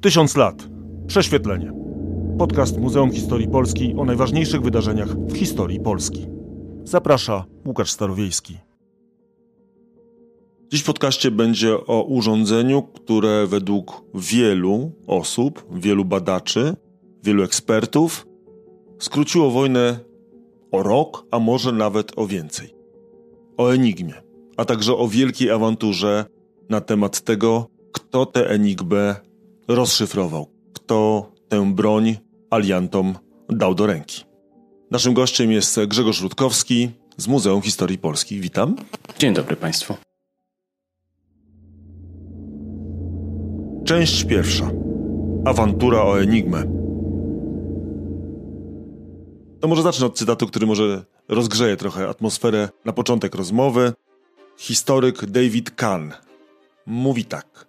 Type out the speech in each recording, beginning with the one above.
Tysiąc lat. Prześwietlenie. Podcast Muzeum Historii Polski o najważniejszych wydarzeniach w historii Polski. Zaprasza Łukasz Starowiejski. Dziś w podcaście będzie o urządzeniu, które według wielu osób, wielu badaczy, wielu ekspertów skróciło wojnę o rok, a może nawet o więcej. O enigmie, a także o wielkiej awanturze na temat tego, kto tę enigmę rozszyfrował, kto tę broń aliantom dał do ręki. Naszym gościem jest Grzegorz Rutkowski z Muzeum Historii Polski. Witam. Dzień dobry Państwu. Część pierwsza. Awantura o Enigmę. To może zacznę od cytatu, który może rozgrzeje trochę atmosferę na początek rozmowy. Historyk David Kahn mówi tak.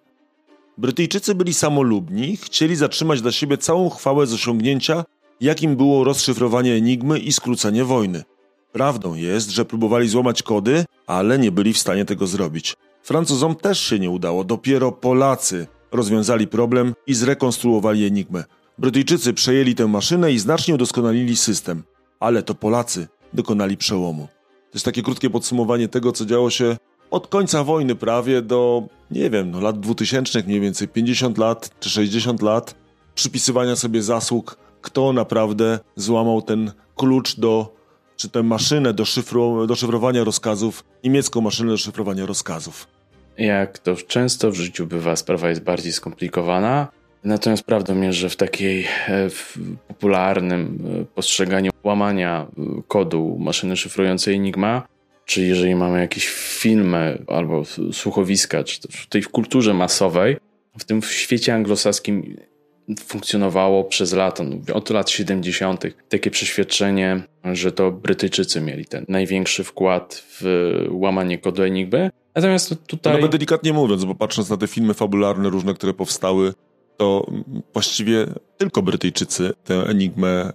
Brytyjczycy byli samolubni, chcieli zatrzymać dla siebie całą chwałę z osiągnięcia, jakim było rozszyfrowanie enigmy i skrócenie wojny. Prawdą jest, że próbowali złamać kody, ale nie byli w stanie tego zrobić. Francuzom też się nie udało, dopiero Polacy rozwiązali problem i zrekonstruowali enigmę. Brytyjczycy przejęli tę maszynę i znacznie udoskonalili system, ale to Polacy dokonali przełomu. To jest takie krótkie podsumowanie tego, co działo się od końca wojny prawie do, nie wiem, no, lat 2000, mniej więcej 50 lat czy 60 lat, przypisywania sobie zasług, kto naprawdę złamał ten klucz do, czy tę maszynę do, szyfru, do szyfrowania rozkazów, niemiecką maszynę do szyfrowania rozkazów. Jak to często w życiu bywa, sprawa jest bardziej skomplikowana. Natomiast prawdą jest, że w takiej e, w popularnym e, postrzeganiu łamania e, kodu maszyny szyfrującej Enigma, czy jeżeli mamy jakieś filmy albo słuchowiska, czy w tej kulturze masowej, w tym w świecie anglosaskim funkcjonowało przez lata, no, od lat 70., takie przeświadczenie, że to Brytyjczycy mieli ten największy wkład w łamanie kodu Enigmy. Natomiast tutaj. No, nawet delikatnie mówiąc, bo patrząc na te filmy fabularne różne, które powstały, to właściwie tylko Brytyjczycy tę enigmę e,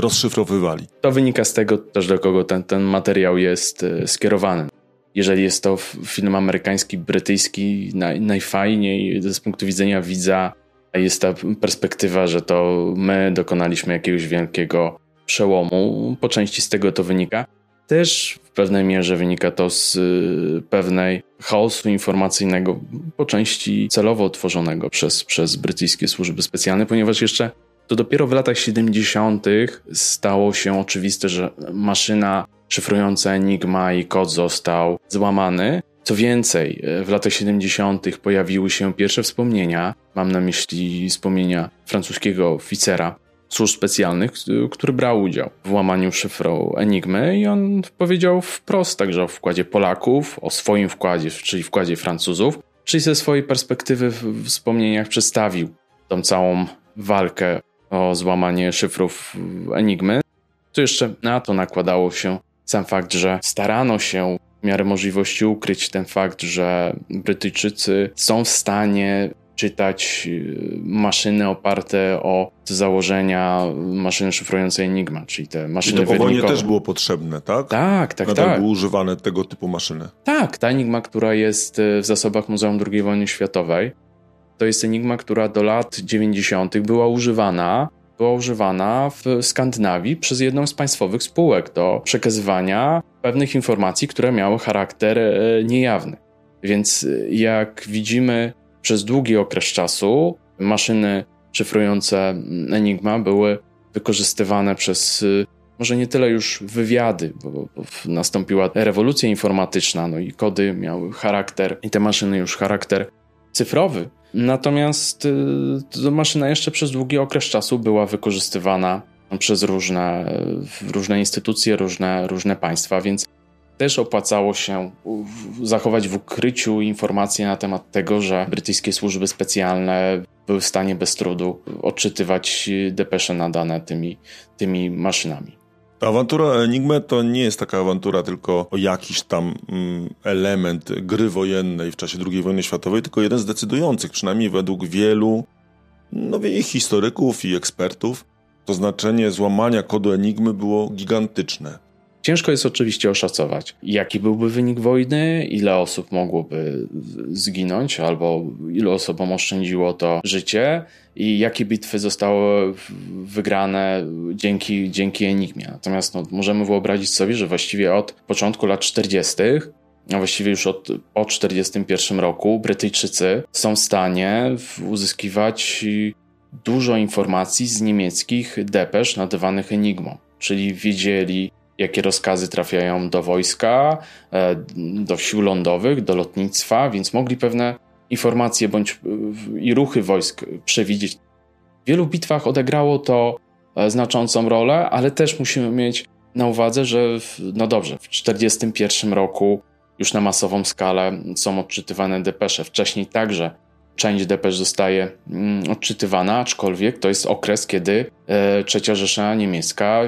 rozszyfrowywali. To wynika z tego też, do kogo ten, ten materiał jest e, skierowany. Jeżeli jest to film amerykański, brytyjski, naj, najfajniej z punktu widzenia widza jest ta perspektywa, że to my dokonaliśmy jakiegoś wielkiego przełomu. Po części z tego to wynika. Też w pewnej mierze wynika to z y, pewnej chaosu informacyjnego, po części celowo tworzonego przez, przez brytyjskie służby specjalne, ponieważ jeszcze to dopiero w latach 70. stało się oczywiste, że maszyna szyfrująca Enigma i kod został złamany. Co więcej, w latach 70. pojawiły się pierwsze wspomnienia, mam na myśli wspomnienia francuskiego oficera, służb specjalnych, który brał udział w łamaniu szyfru Enigmy i on powiedział wprost także o wkładzie Polaków, o swoim wkładzie, czyli wkładzie Francuzów, czyli ze swojej perspektywy w wspomnieniach przedstawił tą całą walkę o złamanie szyfrów Enigmy. Tu jeszcze na to nakładało się sam fakt, że starano się w miarę możliwości ukryć ten fakt, że Brytyjczycy są w stanie czytać y, maszyny oparte o założenia maszyny szyfrującej Enigma, czyli te maszyny I to po wojnie też było potrzebne, tak? Tak, tak, Nadal tak. były używane tego typu maszyny. Tak, ta Enigma, która jest y, w zasobach Muzeum II Wojny Światowej, to jest Enigma, która do lat 90. była używana była używana w Skandynawii przez jedną z państwowych spółek do przekazywania pewnych informacji, które miały charakter y, niejawny. Więc jak widzimy przez długi okres czasu maszyny szyfrujące Enigma były wykorzystywane przez y, może nie tyle już wywiady, bo, bo, nastąpiła rewolucja informatyczna, no i kody miały charakter, i te maszyny już charakter cyfrowy. Natomiast y, maszyna jeszcze przez długi okres czasu była wykorzystywana przez różne, różne instytucje, różne, różne państwa, więc też opłacało się zachować w ukryciu informacje na temat tego, że brytyjskie służby specjalne były w stanie bez trudu odczytywać depesze nadane tymi, tymi maszynami. Awantura Enigmy to nie jest taka awantura tylko o jakiś tam mm, element gry wojennej w czasie II wojny światowej, tylko jeden z decydujących, przynajmniej według wielu no, historyków i ekspertów. To znaczenie złamania kodu Enigmy było gigantyczne. Ciężko jest oczywiście oszacować, jaki byłby wynik wojny, ile osób mogłoby zginąć, albo ilu osobom oszczędziło to życie i jakie bitwy zostały wygrane dzięki, dzięki Enigmie. Natomiast no, możemy wyobrazić sobie, że właściwie od początku lat 40., a właściwie już od, po 1941 roku, Brytyjczycy są w stanie uzyskiwać dużo informacji z niemieckich depesz nadawanych Enigmą. Czyli wiedzieli, jakie rozkazy trafiają do wojska, e, do sił lądowych, do lotnictwa, więc mogli pewne informacje bądź i ruchy wojsk przewidzieć. W wielu bitwach odegrało to e, znaczącą rolę, ale też musimy mieć na uwadze, że w, no dobrze, w 1941 roku już na masową skalę są odczytywane depesze. Wcześniej także część depesz zostaje mm, odczytywana, aczkolwiek to jest okres, kiedy e, trzecia Rzesza Niemiecka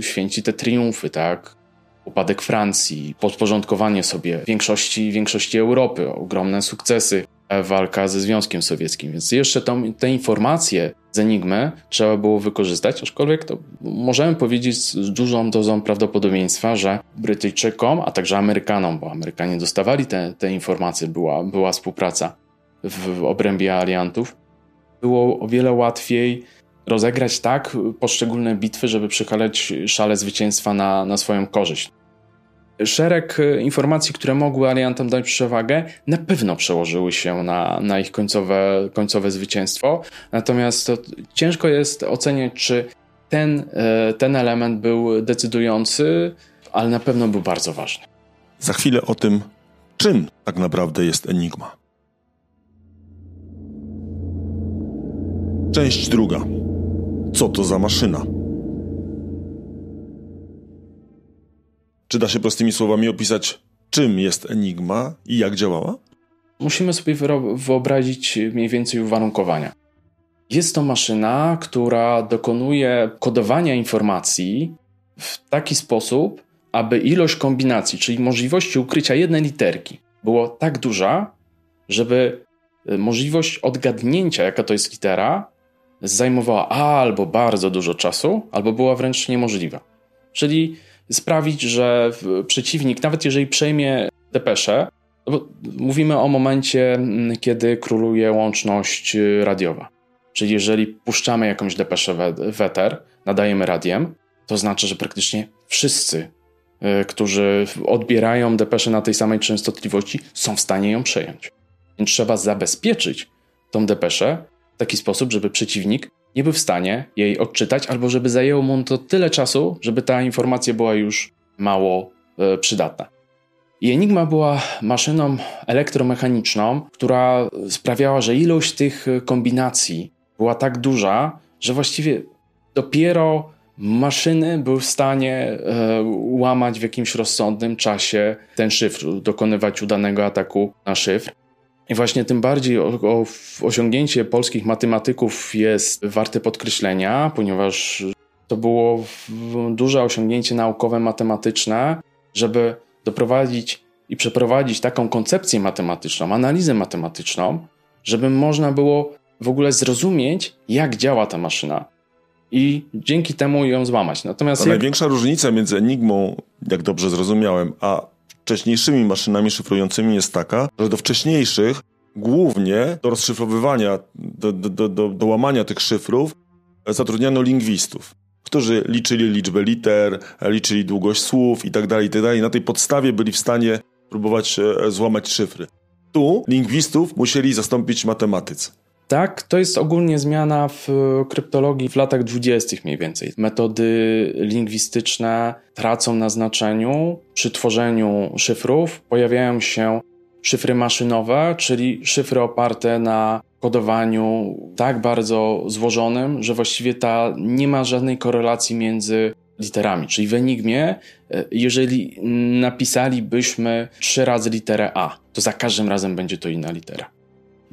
święci te triumfy, tak? Upadek Francji, podporządkowanie sobie większości, większości Europy, ogromne sukcesy, e, walka ze Związkiem Sowieckim. Więc jeszcze te informacje z Enigmy trzeba było wykorzystać, aczkolwiek to możemy powiedzieć z dużą dozą prawdopodobieństwa, że Brytyjczykom, a także Amerykanom, bo Amerykanie dostawali te, te informacje, była, była współpraca w obrębie aliantów, było o wiele łatwiej rozegrać tak poszczególne bitwy, żeby przykaleć szale zwycięstwa na, na swoją korzyść. Szereg informacji, które mogły aliantom dać przewagę, na pewno przełożyły się na, na ich końcowe, końcowe zwycięstwo. Natomiast ciężko jest oceniać, czy ten, e, ten element był decydujący, ale na pewno był bardzo ważny. Za chwilę o tym, czym tak naprawdę jest Enigma. Część druga. Co to za maszyna? Czy da się prostymi słowami opisać, czym jest Enigma i jak działała? Musimy sobie wyobrazić mniej więcej uwarunkowania. Jest to maszyna, która dokonuje kodowania informacji w taki sposób, aby ilość kombinacji, czyli możliwości ukrycia jednej literki, była tak duża, żeby y, możliwość odgadnięcia, jaka to jest litera, zajmowała albo bardzo dużo czasu, albo była wręcz niemożliwa. Czyli sprawić, że przeciwnik, nawet jeżeli przejmie depeszę, no mówimy o momencie, mm, kiedy króluje łączność y, radiowa. Czyli jeżeli puszczamy jakąś depeszę w eter, nadajemy radiem, to znaczy, że praktycznie wszyscy, y, którzy odbierają depeszę na tej samej częstotliwości, są w stanie ją przejąć. Więc trzeba zabezpieczyć tą depeszę w taki sposób, żeby przeciwnik nie był w stanie jej odczytać, albo żeby zajęło mu to tyle czasu, żeby ta informacja była już mało e, przydatna. I Enigma była maszyną elektromechaniczną, która sprawiała, że ilość tych kombinacji była tak duża, że właściwie dopiero maszyny były w stanie e, łamać w jakimś rozsądnym czasie ten szyfr, dokonywać udanego ataku na szyfr. I właśnie tym bardziej o, o, osiągnięcie polskich matematyków jest warte podkreślenia, ponieważ to było duże osiągnięcie naukowe, matematyczne, żeby doprowadzić i przeprowadzić taką koncepcję matematyczną, analizę matematyczną, żeby można było w ogóle zrozumieć, jak działa ta maszyna i dzięki temu ją złamać. Natomiast jak... największa różnica między Enigmą, jak dobrze zrozumiałem, a wcześniejszymi maszynami szyfrującymi jest taka, że do wcześniejszych głównie do rozszyfrowywania, do, do, do, do łamania tych szyfrów zatrudniano lingwistów, którzy liczyli liczbę liter, liczyli długość słów i tak dalej, i tak. Na tej podstawie byli w stanie próbować e, złamać szyfry. Tu lingwistów musieli zastąpić matematycy. Tak, to jest ogólnie zmiana w kryptologii w latach dwudziestych mniej więcej. Metody lingwistyczne tracą na znaczeniu. Przy tworzeniu szyfrów pojawiają się szyfry maszynowe, czyli szyfry oparte na kodowaniu tak bardzo złożonym, że właściwie ta nie ma żadnej korelacji między literami. Czyli w Enigmie, e, jeżeli napisalibyśmy trzy razy literę A, to za każdym razem będzie to inna litera.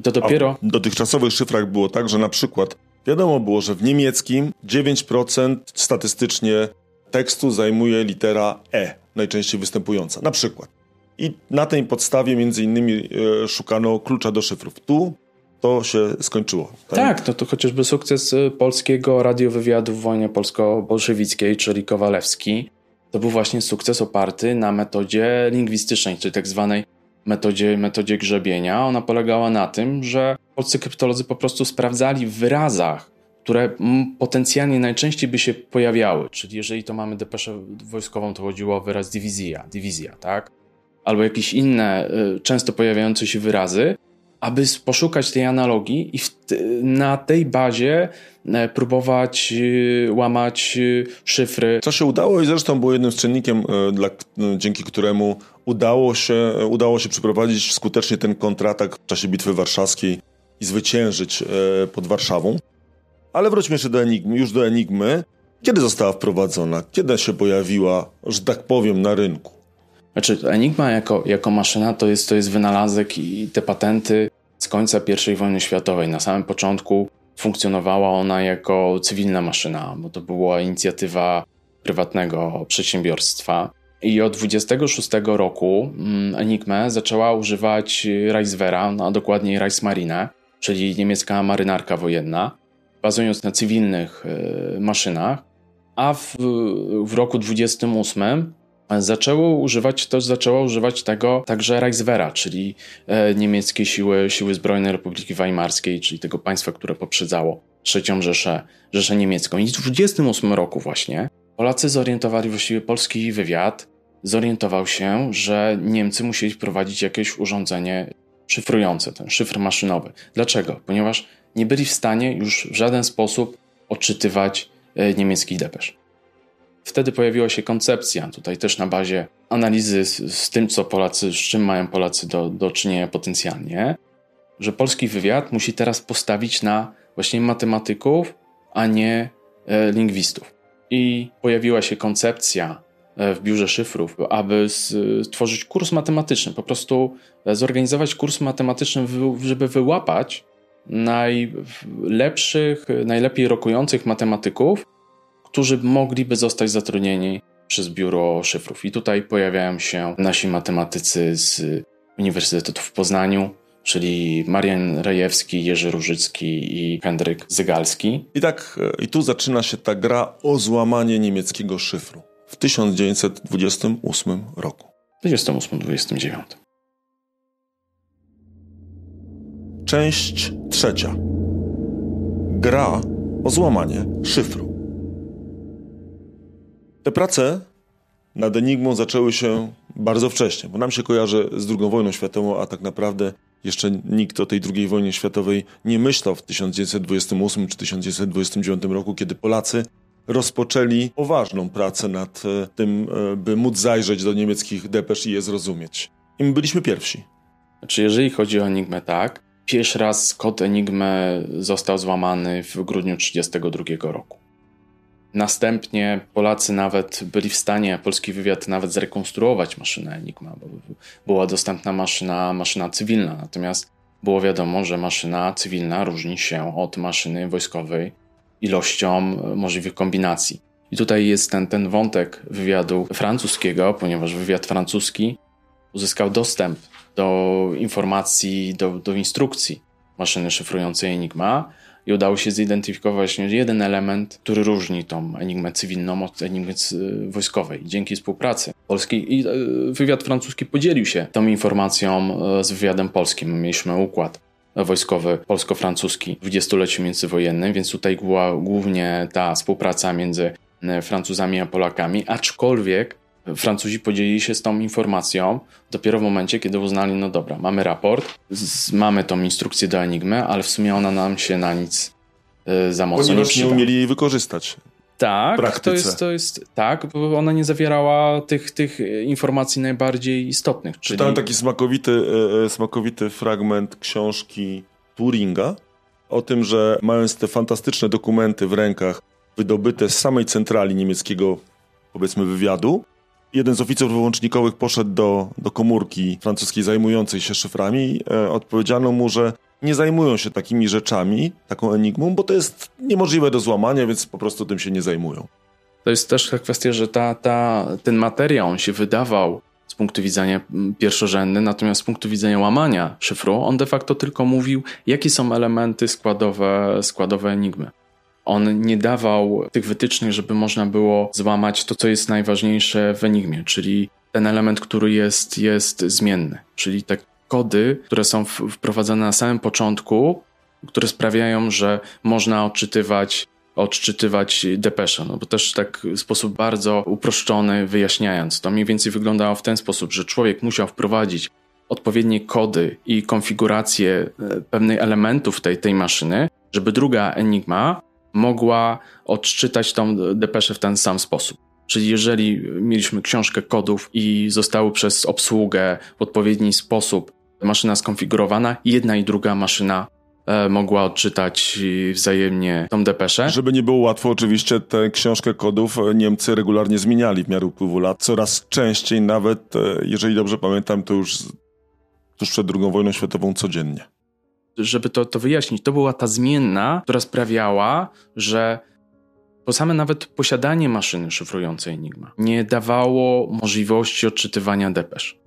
To dopiero. A w dotychczasowych szyfrach było tak, że na przykład wiadomo było, że w niemieckim 9% statystycznie tekstu zajmuje litera E, najczęściej występująca. Na przykład. I na tej podstawie między innymi e, szukano klucza do szyfrów. Tu to się skończyło. Tak, tak to, to chociażby sukces e, polskiego radiowywiadu w wojnie polsko-bolszewickiej, czyli Kowalewski. to był właśnie sukces oparty na metodzie lingwistycznej, czyli tak zwanej metodzie, metodzie grzebienia. Ona polegała na tym, że polscy kryptolodzy po prostu sprawdzali w wyrazach, które potencjalnie najczęściej by się pojawiały. Czyli jeżeli to mamy depeszę wojskową, to chodziło o wyraz dywizja, dywizja, tak? Albo jakieś inne y, często pojawiające się wyrazy, aby poszukać tej analogii i na tej bazie e, próbować e, łamać e, szyfry. Co się udało i zresztą było jednym z czynnikiem, dla, dzięki któremu udało się, udało się przeprowadzić skutecznie ten kontratak w czasie Bitwy Warszawskiej i zwyciężyć pod Warszawą. Ale wróćmy jeszcze do Enigmy, już do Enigmy. Kiedy została wprowadzona? Kiedy się pojawiła, że tak powiem, na rynku? Znaczy, Enigma jako, jako maszyna to jest, to jest wynalazek i te patenty z końca I wojny światowej. Na samym początku funkcjonowała ona jako cywilna maszyna, bo to była inicjatywa prywatnego przedsiębiorstwa. I od 26 roku mm, Enigmę zaczęła używać Reichswehra, a dokładniej Reichsmarine, czyli niemiecka marynarka wojenna, bazując na cywilnych e, maszynach. A w, w roku 28 zaczęło używać, używać tego także Reichswehra, czyli e, niemieckie siły, siły zbrojne Republiki Weimarskiej, czyli tego państwa, które poprzedzało trzecią Rzeszę, Rzeszę Niemiecką. I w 1928 roku właśnie Polacy zorientowali, właściwie polski wywiad zorientował się, że Niemcy musieli wprowadzić jakieś urządzenie szyfrujące, ten szyfr maszynowy. Dlaczego? Ponieważ nie byli w stanie już w żaden sposób odczytywać e, niemieckich depesz. Wtedy pojawiła się koncepcja, tutaj też na bazie analizy z, z tym, co Polacy, z czym mają Polacy do, do czynienia potencjalnie, że polski wywiad musi teraz postawić na właśnie matematyków, a nie e, lingwistów. I pojawiła się koncepcja w biurze szyfrów, aby stworzyć kurs matematyczny, po prostu e, zorganizować kurs matematyczny, żeby wyłapać najlepszych, najlepiej rokujących matematyków, którzy mogliby zostać zatrudnieni przez biuro szyfrów. I tutaj pojawiają się nasi matematycy z Uniwersytetu w Poznaniu, czyli Marian Rejewski, Jerzy Różycki i Henryk Zygalski. I tak, i tu zaczyna się ta gra o złamanie niemieckiego szyfru w 1928 roku. 28-29. Część trzecia. Gra o złamanie szyfru. Te prace nad Enigmą zaczęły się bardzo wcześnie, bo nam się kojarzy z II wojną światową, a tak naprawdę jeszcze nikt o tej II wojnie światowej nie myślał w 1928 czy 1929 roku, kiedy Polacy rozpoczęli poważną pracę nad e, tym, e, by móc zajrzeć do niemieckich depesz i je zrozumieć. I my byliśmy pierwsi. Znaczy, jeżeli chodzi o Enigmę, tak. Pierwszy raz kod Enigmy został złamany w grudniu 1932 roku. Następnie Polacy nawet byli w stanie, polski wywiad nawet zrekonstruować maszynę Enigma, bo była dostępna maszyna, maszyna cywilna. Natomiast było wiadomo, że maszyna cywilna różni się od maszyny wojskowej ilością możliwych kombinacji. I tutaj jest ten, ten wątek wywiadu francuskiego, ponieważ wywiad francuski uzyskał dostęp do informacji, do, do instrukcji maszyny szyfrującej Enigma, i udało się zidentyfikować jeden element, który różni tą enigmę cywilną od enigmy wojskowej. Dzięki współpracy polskiej i e, wywiad francuski podzielił się tą informacją e, z wywiadem polskim. Mieliśmy układ wojskowy polsko-francuski w dwudziestoleciu międzywojennym, więc tutaj była głównie ta współpraca między e, Francuzami a Polakami, aczkolwiek Francuzi podzielili się z tą informacją dopiero w momencie, kiedy uznali, no dobra, mamy raport, mamy tą instrukcję do Enigmy, ale w sumie ona nam się na nic y, za mocno Ponieważ nie, nie umieli jej wykorzystać. Tak, to jest, to jest tak, bo ona nie zawierała tych, tych informacji najbardziej istotnych. Czyli... Czytałem taki smakowity, e, smakowity fragment książki Turinga o tym, że mając te fantastyczne dokumenty w rękach, wydobyte z samej centrali niemieckiego, powiedzmy, wywiadu, jeden z oficerów wyłącznikowych poszedł do, do komórki francuskiej zajmującej się szyframi. E, odpowiedziano mu, że nie zajmują się takimi rzeczami, taką enigmą, bo to jest niemożliwe do złamania, więc po prostu tym się nie zajmują. To jest też ta kwestia, że ta, ta, ten materiał się wydawał z punktu widzenia pierwszorzędny, natomiast z punktu widzenia łamania szyfru, on de facto tylko mówił, jakie są elementy składowe, składowe enigmy. On nie dawał tych wytycznych, żeby można było złamać to, co jest najważniejsze w Enigmie, czyli ten element, który jest, jest zmienny, czyli te kody, które są wprowadzane na samym początku, które sprawiają, że można odczytywać odczytywać depesze, no bo też tak w sposób bardzo uproszczony, wyjaśniając, to mniej więcej wyglądało w ten sposób, że człowiek musiał wprowadzić odpowiednie kody i konfiguracje e, pewnych elementów tej, tej maszyny, żeby druga Enigma mogła odczytać tą depeszę w ten sam sposób. Czyli jeżeli mieliśmy książkę kodów i zostały przez obsługę w odpowiedni sposób maszyna skonfigurowana, jedna i druga maszyna e, mogła odczytać wzajemnie tą depeszę. Żeby nie było łatwo, oczywiście tę książkę kodów Niemcy regularnie zmieniali w miarę upływu lat. Coraz częściej, nawet e, jeżeli dobrze pamiętam, to już tuż przed II wojną światową codziennie. Żeby to, to wyjaśnić, to była ta zmienna, która sprawiała, że bo same nawet posiadanie maszyny szyfrującej Enigma nie dawało możliwości odczytywania depesz.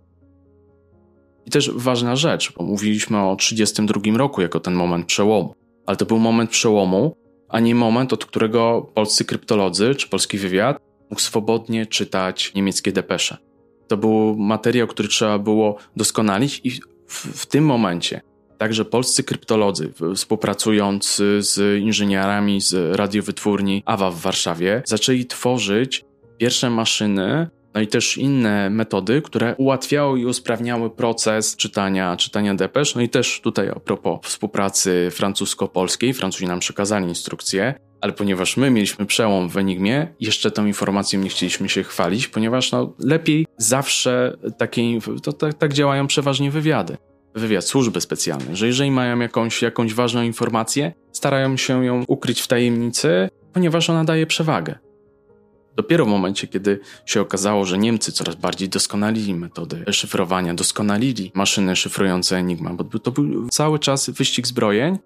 I też ważna rzecz, bo mówiliśmy o 1932 roku jako ten moment przełomu, ale to był moment przełomu, a nie moment, od którego polscy kryptolodzy czy polski wywiad mógł swobodnie czytać niemieckie depesze. To był materiał, który trzeba było doskonalić i w, w tym momencie Także polscy kryptolodzy, współpracując z inżynierami z radiowytwórni AWA w Warszawie, zaczęli tworzyć pierwsze maszyny, no i też inne metody, które ułatwiały i usprawniały proces czytania, czytania depesz. No i też tutaj a propos współpracy francusko-polskiej, Francuzi nam przekazali instrukcje, ale ponieważ my mieliśmy przełom w Enigmie, jeszcze tą informacją nie chcieliśmy się chwalić, ponieważ no, lepiej zawsze takie, to, tak, tak działają przeważnie wywiady wywiad służby specjalnej, że jeżeli mają jakąś, jakąś ważną informację, starają się ją ukryć w tajemnicy, ponieważ ona daje przewagę. Dopiero w momencie, kiedy się okazało, że Niemcy coraz bardziej doskonalili metody szyfrowania, doskonalili maszyny szyfrujące Enigma, bo to był cały czas wyścig zbrojeń.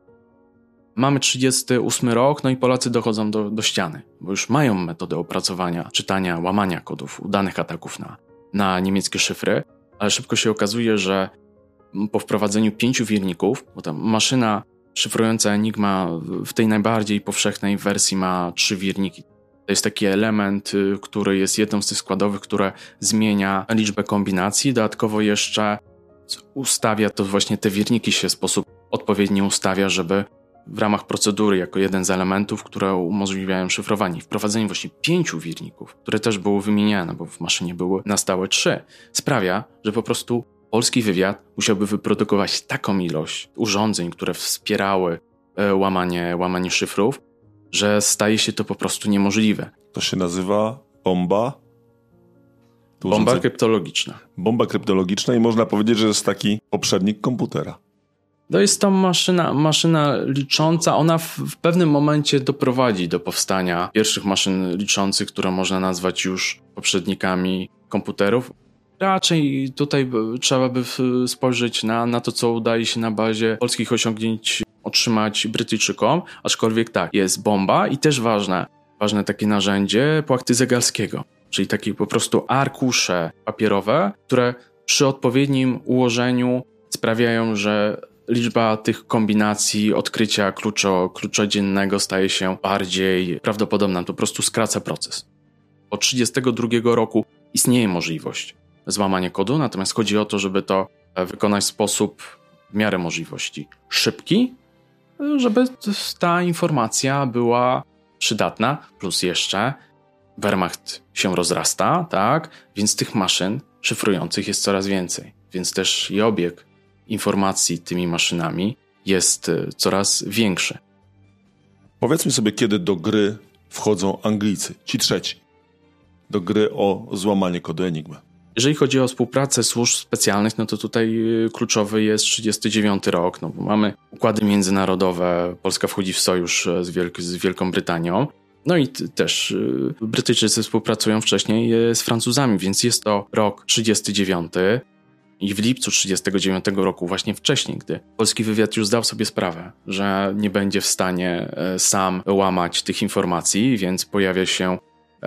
Mamy 38 rok, no i Polacy dochodzą do, do ściany, bo już mają metodę opracowania, czytania, łamania kodów, udanych ataków na, na niemieckie szyfry, ale szybko się okazuje, że po wprowadzeniu pięciu wirników, bo ta maszyna szyfrująca Enigma w tej najbardziej powszechnej wersji ma trzy wirniki. To jest taki element, y, który jest jedną z tych składowych, które zmienia liczbę kombinacji. Dodatkowo jeszcze ustawia to właśnie te wirniki się w sposób odpowiedni ustawia, żeby w ramach procedury jako jeden z elementów, które umożliwiają szyfrowanie. Wprowadzenie właśnie pięciu wirników, które też były wymieniane, bo w maszynie były na stałe trzy, sprawia, że po prostu polski wywiad musiałby wyprodukować taką ilość urządzeń, które wspierały e, łamanie, łamanie szyfrów, że staje się to po prostu niemożliwe. To się nazywa bomba. Bomba urządzenie... kryptologiczna. Bomba kryptologiczna i można powiedzieć, że jest taki poprzednik komputera. To jest to maszyna, maszyna licząca. Ona w, w, pewnym momencie doprowadzi do powstania pierwszych maszyn liczących, które można nazwać już poprzednikami komputerów. Raczej tutaj trzeba by spojrzeć na, na to, co udaje się na bazie polskich osiągnięć otrzymać Brytyjczykom, aczkolwiek tak, jest bomba i też ważne, ważne takie narzędzie płachty zegarskiego, czyli takie po prostu arkusze papierowe, które przy odpowiednim ułożeniu sprawiają, że liczba tych kombinacji odkrycia kluczo, klucza dziennego staje się bardziej prawdopodobna, to po prostu skraca proces. Od 1932 roku istnieje możliwość złamanie kodu, natomiast chodzi o to, żeby to e, wykonać w sposób w miarę możliwości szybki, żeby ta informacja była przydatna, plus jeszcze Wehrmacht się rozrasta, tak? Więc tych maszyn szyfrujących jest coraz więcej. Więc też i obieg informacji tymi maszynami jest e, coraz większy. Powiedzmy sobie, kiedy do gry wchodzą Anglicy, ci trzeci, do gry o złamanie kodu Enigmy. Jeżeli chodzi o współpracę służb specjalnych, no to tutaj y, kluczowy jest 39 rok, no bo mamy układy międzynarodowe, Polska wchodzi w sojusz e, z, Wielk z Wielką Brytanią, no i też y, Brytyjczycy współpracują wcześniej e, z Francuzami, więc jest to rok 39 i w lipcu 39 roku, właśnie wcześniej, gdy polski wywiad już zdał sobie sprawę, że nie będzie w stanie e, sam łamać tych informacji, więc pojawia się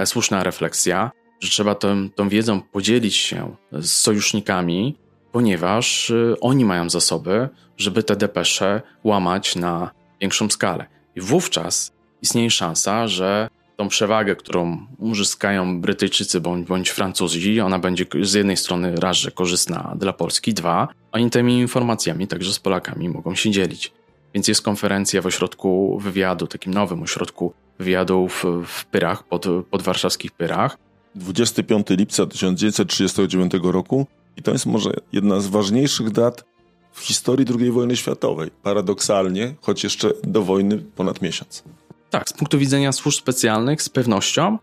słuszna refleksja że trzeba tą, tą wiedzą podzielić się z sojusznikami, ponieważ y, oni mają zasoby, żeby te depesze łamać na większą skalę. I wówczas istnieje szansa, że tą przewagę, którą uzyskają Brytyjczycy bądź, bądź Francuzi, ona będzie z jednej strony raz, że korzystna dla Polski, dwa, oni tymi informacjami także z Polakami mogą się dzielić. Więc jest konferencja w ośrodku wywiadu, takim nowym ośrodku wywiadu w, w Pyrach, pod, pod warszawskich Pyrach. 25 lipca 1939 roku i to jest może jedna z ważniejszych dat w historii II wojny światowej. Paradoksalnie, choć jeszcze do wojny ponad miesiąc. Tak, z punktu widzenia służb specjalnych z pewnością,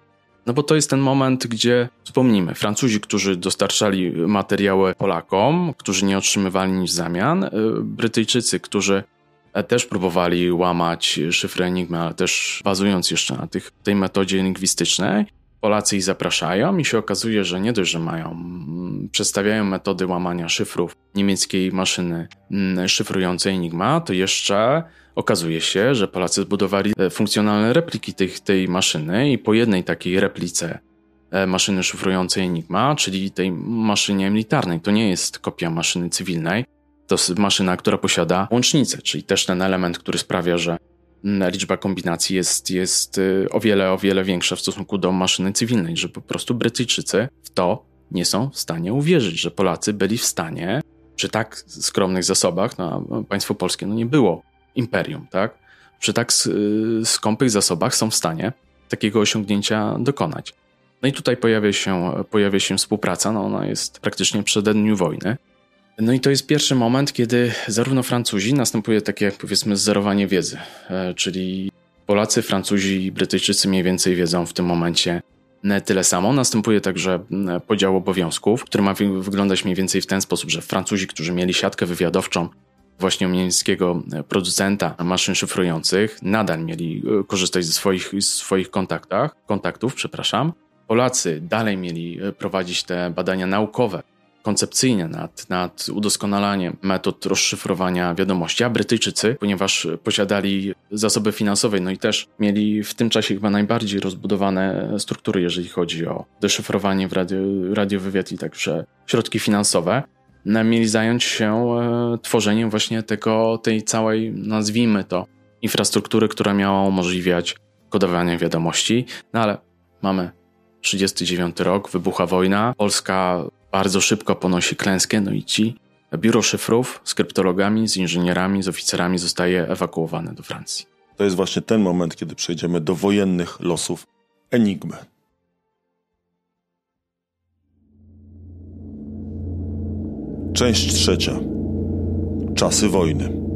no bo to jest ten moment, gdzie wspomnimy, Francuzi, którzy dostarczali materiały Polakom, którzy nie otrzymywali nic w zamian, y, Brytyjczycy, którzy e, też próbowali łamać szyfry Enigmy, ale też bazując jeszcze na tych, tej metodzie lingwistycznej, Polacy ich zapraszają i się okazuje, że nie dość, że mają, mm, przedstawiają metody łamania szyfrów niemieckiej maszyny mm, szyfrującej Enigma, to jeszcze okazuje się, że Polacy zbudowali e, funkcjonalne repliki tej, tej maszyny i po jednej takiej replice e, maszyny szyfrującej Enigma, czyli tej maszynie militarnej, to nie jest kopia maszyny cywilnej, to maszyna, która posiada łącznicę, czyli też ten element, który sprawia, że liczba kombinacji jest, jest y, o wiele, o wiele większa w stosunku do maszyny cywilnej, że po prostu Brytyjczycy w to nie są w stanie uwierzyć, że Polacy byli w stanie przy tak skromnych zasobach, no, państwo polskie no nie było imperium, tak? Przy tak y, skąpych zasobach są w stanie takiego osiągnięcia dokonać. No i tutaj pojawia się, pojawia się współpraca, no ona jest praktycznie przed dniu wojny. No i to jest pierwszy moment, kiedy zarówno Francuzi następuje takie, powiedzmy, zerowanie wiedzy, e, czyli Polacy, Francuzi i Brytyjczycy mniej więcej wiedzą w tym momencie tyle samo. Następuje także podział obowiązków, który ma wyglądać mniej więcej w ten sposób, że Francuzi, którzy mieli siatkę wywiadowczą właśnie niemieckiego e, producenta maszyn szyfrujących, nadal mieli e, korzystać ze swoich, swoich kontaktach, kontaktów, przepraszam. Polacy dalej mieli prowadzić te badania naukowe koncepcyjnie nad, nad udoskonalaniem metod rozszyfrowania wiadomości, a Brytyjczycy, ponieważ posiadali zasoby finansowe, no i też mieli w tym czasie chyba najbardziej rozbudowane struktury, jeżeli chodzi o deszyfrowanie w radio, radiowywiad i także środki finansowe, no, mieli zająć się e, tworzeniem właśnie tego, tej całej, nazwijmy to, infrastruktury, która miała umożliwiać kodowanie wiadomości, no ale mamy 39 rok, wybucha wojna, Polska bardzo szybko ponosi klęskę, no i ci biuro szyfrów z kryptologami, z inżynierami, z oficerami zostaje ewakuowane do Francji. To jest właśnie ten moment, kiedy przejdziemy do wojennych losów Enigmy. Część trzecia. Czasy wojny.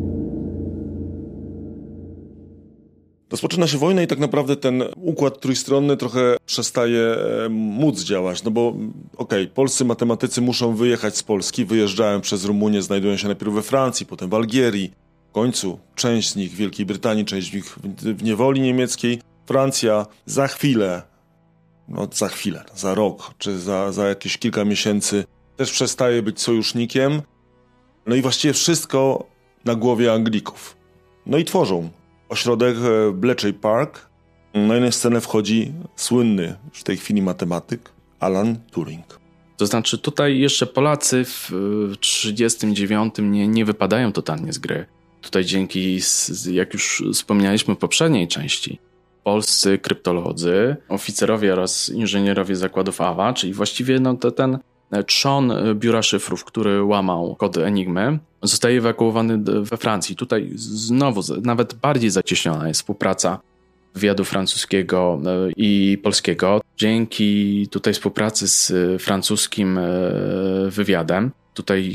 Rozpoczyna się wojna i tak naprawdę ten układ trójstronny trochę przestaje e, móc działać, no bo okej, okay, polscy matematycy muszą wyjechać z Polski, wyjeżdżają przez Rumunię, znajdują się najpierw we Francji, potem w Algierii, w końcu część z nich w Wielkiej Brytanii, część z nich w niewoli niemieckiej. Francja za chwilę, no za chwilę, za rok, czy za, za jakieś kilka miesięcy też przestaje być sojusznikiem. No i właściwie wszystko na głowie Anglików. No i tworzą ośrodek e, Bletchley Park. No i na scenę wchodzi słynny w tej chwili matematyk Alan Turing. To znaczy tutaj jeszcze Polacy w 1939 nie, nie wypadają totalnie z gry. Tutaj dzięki, jak już wspomnieliśmy w poprzedniej części, polscy kryptolodzy, oficerowie oraz inżynierowie zakładów AWA, czyli właściwie no, to ten trzon biura szyfrów, który łamał kody Enigmy, zostaje ewakuowany we Francji. Tutaj znowu nawet bardziej zacieśniona jest współpraca wywiadu francuskiego e, i polskiego. Dzięki tutaj współpracy z francuskim e, wywiadem, tutaj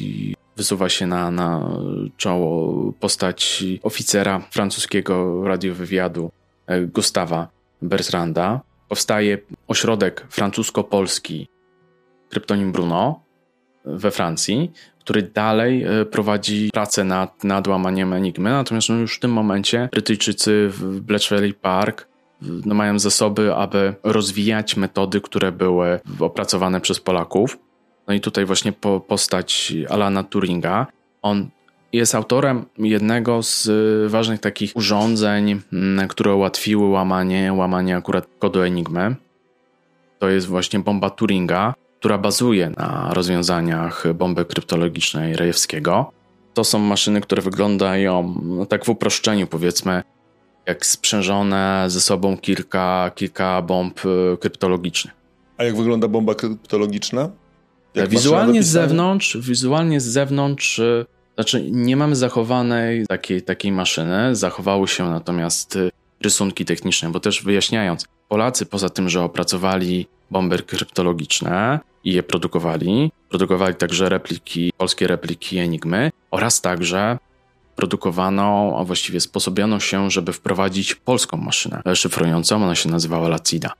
wysuwa się na, na czoło postać oficera francuskiego radiowywiadu e, Gustawa Bertranda. Powstaje ośrodek francusko-polski kryptonim Bruno we Francji, który dalej e, prowadzi pracę nad, nad łamaniem Enigmy. Natomiast no już w tym momencie Brytyjczycy w Bletchley Park no mają zasoby, aby rozwijać metody, które były opracowane przez Polaków. No i tutaj właśnie po, postać Alana Turinga. On jest autorem jednego z ważnych takich urządzeń, które ułatwiły łamanie, łamanie akurat kodu Enigmy. To jest właśnie bomba Turinga, która bazuje na rozwiązaniach bomby kryptologicznej Rejewskiego. To są maszyny, które wyglądają no tak w uproszczeniu, powiedzmy, jak sprzężone ze sobą kilka, kilka bomb e, kryptologicznych. A jak wygląda bomba kryptologiczna? Jak wizualnie z zewnątrz, wizualnie z zewnątrz, e, znaczy nie mamy zachowanej takiej, takiej maszyny, zachowały się natomiast e, rysunki techniczne, bo też wyjaśniając, Polacy poza tym, że opracowali bomby kryptologiczne i je produkowali, produkowali także repliki, polskie repliki Enigmy oraz także produkowano, a właściwie sposobiono się, żeby wprowadzić polską maszynę szyfrującą, ona się nazywała Lacida.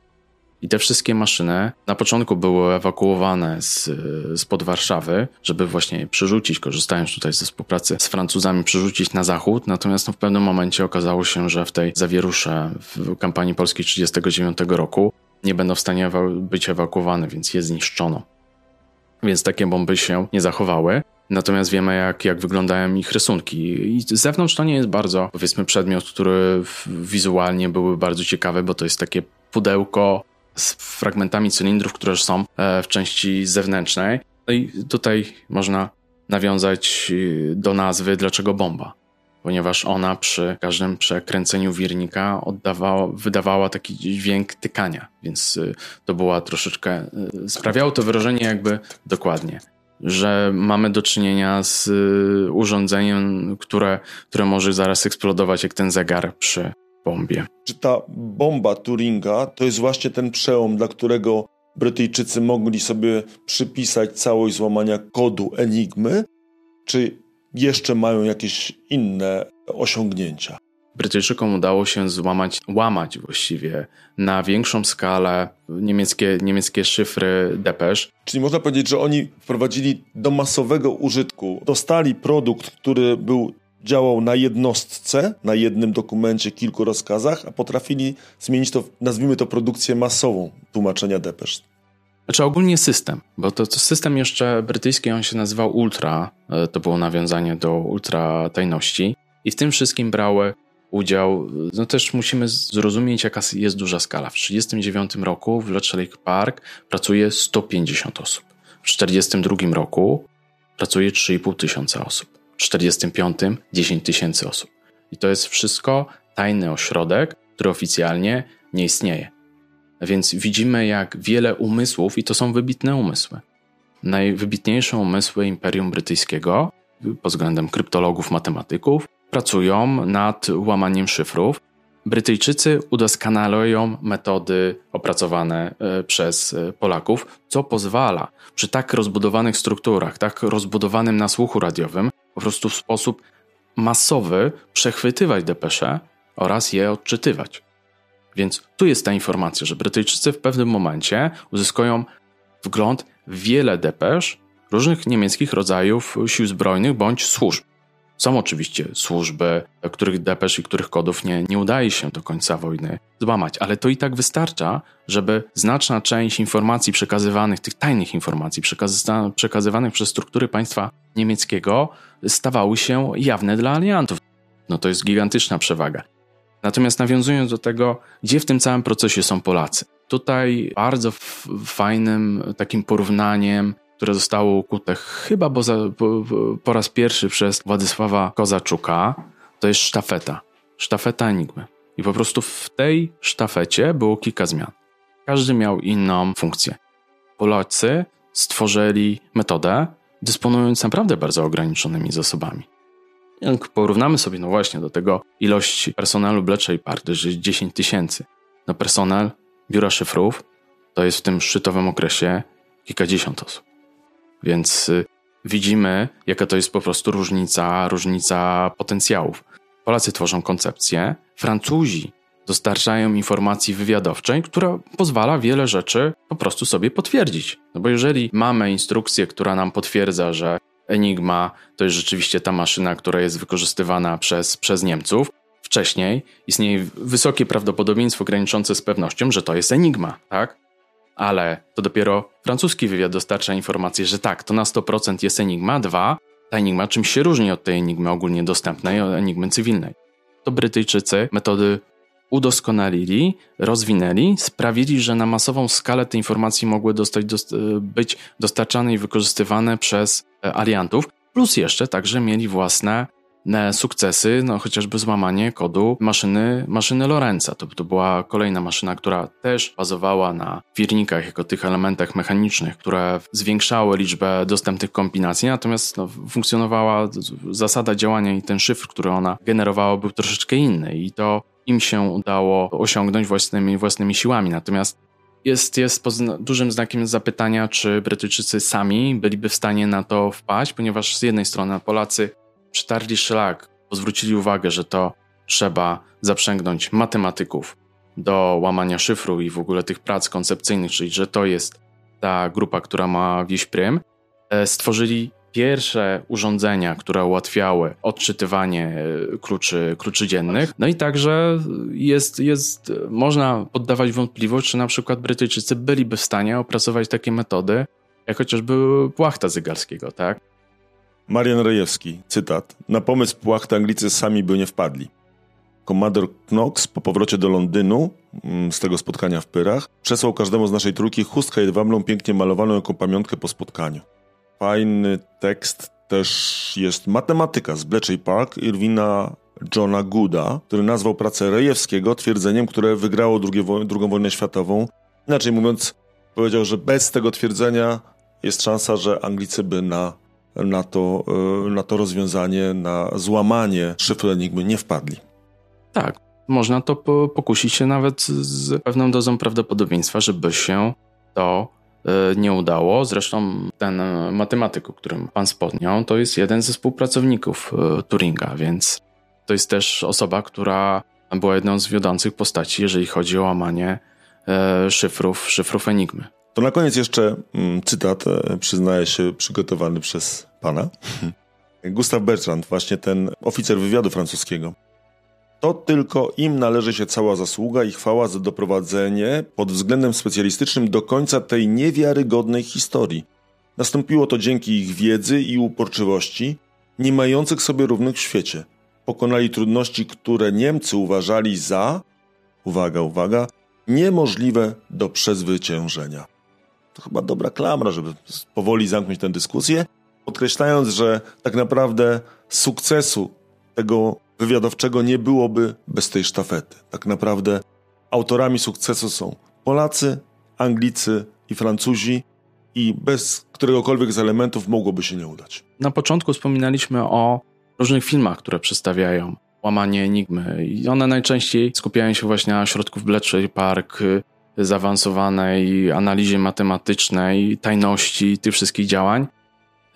I te wszystkie maszyny na początku były ewakuowane z, spod Warszawy, żeby właśnie je przerzucić, korzystając tutaj ze współpracy z Francuzami, przerzucić na zachód. Natomiast no, w pewnym momencie okazało się, że w tej zawierusze w kampanii polskiej 1939 roku nie będą w stanie być ewakuowane, więc je zniszczono. Więc takie bomby się nie zachowały. Natomiast wiemy, jak, jak wyglądają ich rysunki. I z zewnątrz to nie jest bardzo, powiedzmy, przedmiot, który wizualnie byłby bardzo ciekawy, bo to jest takie pudełko z fragmentami cylindrów, które są e, w części zewnętrznej. No i tutaj można nawiązać y, do nazwy dlaczego bomba. Ponieważ ona przy każdym przekręceniu wirnika oddawała, wydawała taki dźwięk tykania, więc y, to była troszeczkę, y, sprawiało to wrażenie jakby dokładnie że mamy do czynienia z y, urządzeniem, które, które może zaraz eksplodować jak ten zegar przy bombie. Czy ta bomba Turinga to jest właśnie ten przełom, dla którego Brytyjczycy mogli sobie przypisać całość złamania kodu Enigmy? Czy jeszcze mają jakieś inne osiągnięcia? Brytyjczykom udało się złamać, łamać właściwie na większą skalę niemieckie, niemieckie szyfry depesz. Czyli można powiedzieć, że oni wprowadzili do masowego użytku, dostali produkt, który był działał na jednostce, na jednym dokumencie, kilku rozkazach, a potrafili zmienić to, nazwijmy to produkcję masową tłumaczenia depesz. Znaczy ogólnie system, bo to, to, system jeszcze brytyjski, on się nazywał Ultra, e, to było nawiązanie do ultra tajności i w tym wszystkim brały udział, no też musimy zrozumieć, jaka jest duża skala. W 1939 roku w Let's Lake Park pracuje 150 osób. W 1942 roku pracuje 3,5 tysiąca osób. W 1945 10 tysięcy osób. I to jest wszystko tajny ośrodek, który oficjalnie nie istnieje. Więc widzimy, jak wiele umysłów, i to są wybitne umysły, najwybitniejsze umysły Imperium Brytyjskiego pod względem kryptologów, matematyków, pracują nad łamaniem szyfrów. Brytyjczycy udoskonalują metody opracowane e, przez e, Polaków, co pozwala przy tak rozbudowanych strukturach, tak rozbudowanym nasłuchu radiowym, po prostu w sposób masowy przechwytywać depesze oraz je odczytywać. Więc tu jest ta informacja, że Brytyjczycy w pewnym momencie uzyskują wgląd w wiele depesz różnych niemieckich rodzajów sił zbrojnych bądź służb. Są oczywiście służby, których depesz i których kodów nie, nie udaje się do końca wojny złamać, ale to i tak wystarcza, żeby znaczna część informacji przekazywanych, tych tajnych informacji przekazywanych przez struktury państwa niemieckiego stawały się jawne dla aliantów. No to jest gigantyczna przewaga. Natomiast nawiązując do tego, gdzie w tym całym procesie są Polacy. Tutaj bardzo fajnym takim porównaniem które zostało ukute chyba po, po, po raz pierwszy przez Władysława Kozaczuka, to jest sztafeta. Sztafeta Enigmy. I po prostu w tej sztafecie było kilka zmian. Każdy miał inną funkcję. Polacy stworzyli metodę, dysponując naprawdę bardzo ograniczonymi zasobami. Jak porównamy sobie, no właśnie, do tego ilość personelu Bletchley Park, to jest 10 tysięcy. No personel biura szyfrów to jest w tym szczytowym okresie kilkadziesiąt osób. Więc y, widzimy, jaka to jest po prostu różnica, różnica potencjałów. Polacy tworzą koncepcję, Francuzi dostarczają informacji wywiadowczej, która pozwala wiele rzeczy po prostu sobie potwierdzić. No bo jeżeli mamy instrukcję, która nam potwierdza, że Enigma to jest rzeczywiście ta maszyna, która jest wykorzystywana przez, przez Niemców, wcześniej istnieje wysokie prawdopodobieństwo graniczące z pewnością, że to jest Enigma, tak? ale to dopiero francuski wywiad dostarcza informację, że tak, to na 100% jest Enigma. Dwa, ta Enigma czymś się różni od tej Enigmy ogólnie dostępnej, od Enigmy cywilnej. To Brytyjczycy metody udoskonalili, rozwinęli, sprawili, że na masową skalę te informacje mogły dostać, dost, być dostarczane i wykorzystywane przez e, aliantów, plus jeszcze także mieli własne sukcesy, no chociażby złamanie kodu maszyny, maszyny Lorenza. To, to była kolejna maszyna, która też bazowała na wirnikach jako tych elementach mechanicznych, które zwiększały liczbę dostępnych kombinacji, natomiast no, funkcjonowała zasada działania i ten szyfr, który ona generowała był troszeczkę inny i to im się udało osiągnąć własnymi, własnymi siłami. Natomiast jest, jest pod dużym znakiem zapytania, czy Brytyjczycy sami byliby w stanie na to wpaść, ponieważ z jednej strony Polacy przytarli szlak, zwrócili uwagę, że to trzeba zaprzęgnąć matematyków do łamania szyfru i w ogóle tych prac koncepcyjnych, czyli że to jest ta grupa, która ma wieść prym, e, stworzyli pierwsze urządzenia, które ułatwiały odczytywanie e, kluczy, kluczy dziennych. No i także jest, jest, można poddawać wątpliwość, czy na przykład Brytyjczycy byliby w stanie opracować takie metody, jak chociażby płachta zygarskiego, tak? Marian Rejewski, cytat. Na pomysł płachty Anglicy sami by nie wpadli. Komador Knox po powrocie do Londynu, mm, z tego spotkania w Pyrach, przesłał każdemu z naszej trójki chustkę jedwabną pięknie malowaną jako pamiątkę po spotkaniu. Fajny tekst też jest matematyka z Bletchley Park Irwina Johna Gooda, który nazwał pracę Rejewskiego twierdzeniem, które wygrało II wojnę światową. Inaczej mówiąc, powiedział, że bez tego twierdzenia jest szansa, że Anglicy by na na to, e, na to rozwiązanie, na złamanie szyfru Enigmy nie wpadli. Tak, można to pokusić się nawet z pewną dozą prawdopodobieństwa, żeby się to nie udało. Zresztą ten matematyk, o którym pan spodniał, to jest jeden ze współpracowników e, Turinga, więc to jest też osoba, która była jedną z wiodących postaci, jeżeli chodzi o łamanie szyfrów, szyfrów Enigmy. To na koniec jeszcze mm, cytat, e, przyznaję się, przygotowany przez pana. Gustav Bertrand, właśnie ten oficer wywiadu francuskiego. To tylko im należy się cała zasługa i chwała za doprowadzenie pod względem specjalistycznym do końca tej niewiarygodnej historii. Nastąpiło to dzięki ich wiedzy i uporczywości, nie mających sobie równych w świecie. Pokonali trudności, które Niemcy uważali za, uwaga, uwaga, niemożliwe do przezwyciężenia to chyba dobra klamra, żeby powoli zamknąć tę dyskusję, podkreślając, że tak naprawdę sukcesu tego wywiadowczego nie byłoby bez tej sztafety. Tak naprawdę autorami sukcesu są Polacy, Anglicy i Francuzi i bez któregokolwiek z elementów mogłoby się nie udać. Na początku wspominaliśmy o różnych filmach, które przedstawiają łamanie enigmy i one najczęściej skupiają się właśnie na środku w Bletchley Park, zaawansowanej analizie matematycznej, tajności tych wszystkich działań.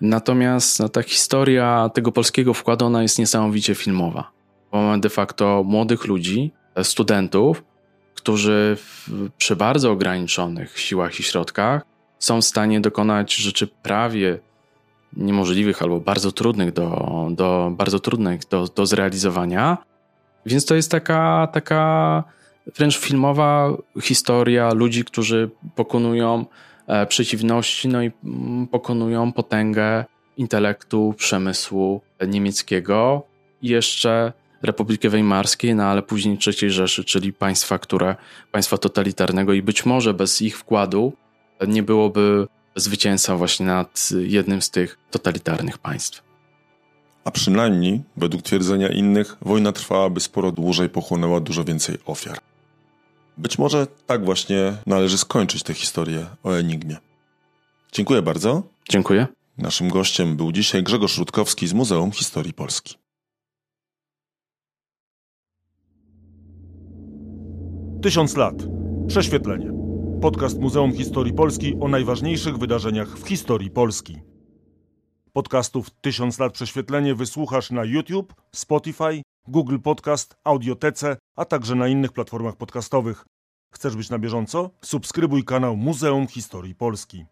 Natomiast no, ta historia tego polskiego wkładu ona jest niesamowicie filmowa. Mamy de facto młodych ludzi, studentów, którzy przy bardzo ograniczonych siłach i środkach są w stanie dokonać rzeczy prawie niemożliwych albo bardzo trudnych do, do, bardzo trudnych do, do zrealizowania. Więc to jest taka, taka wręcz filmowa historia ludzi, którzy pokonują e, przeciwności, no i mm, pokonują potęgę intelektu, przemysłu niemieckiego i jeszcze Republikę Weimarskiej, no ale później III Rzeszy, czyli państwa, które, państwa totalitarnego i być może bez ich wkładu nie byłoby zwycięstwa właśnie nad jednym z tych totalitarnych państw. A przynajmniej, według twierdzenia innych, wojna trwałaby sporo dłużej, pochłonęła dużo więcej ofiar. Być może tak właśnie należy skończyć tę historię o Enigmie. Dziękuję bardzo. Dziękuję. Naszym gościem był dzisiaj Grzegorz Rutkowski z Muzeum Historii Polski. Tysiąc lat. Prześwietlenie. Podcast Muzeum Historii Polski o najważniejszych wydarzeniach w historii Polski. Podcastów Tysiąc lat prześwietlenie wysłuchasz na YouTube, Spotify, Google Podcast, Audiotece, a także na innych platformach podcastowych. Chcesz być na bieżąco? Subskrybuj kanał Muzeum Historii Polski.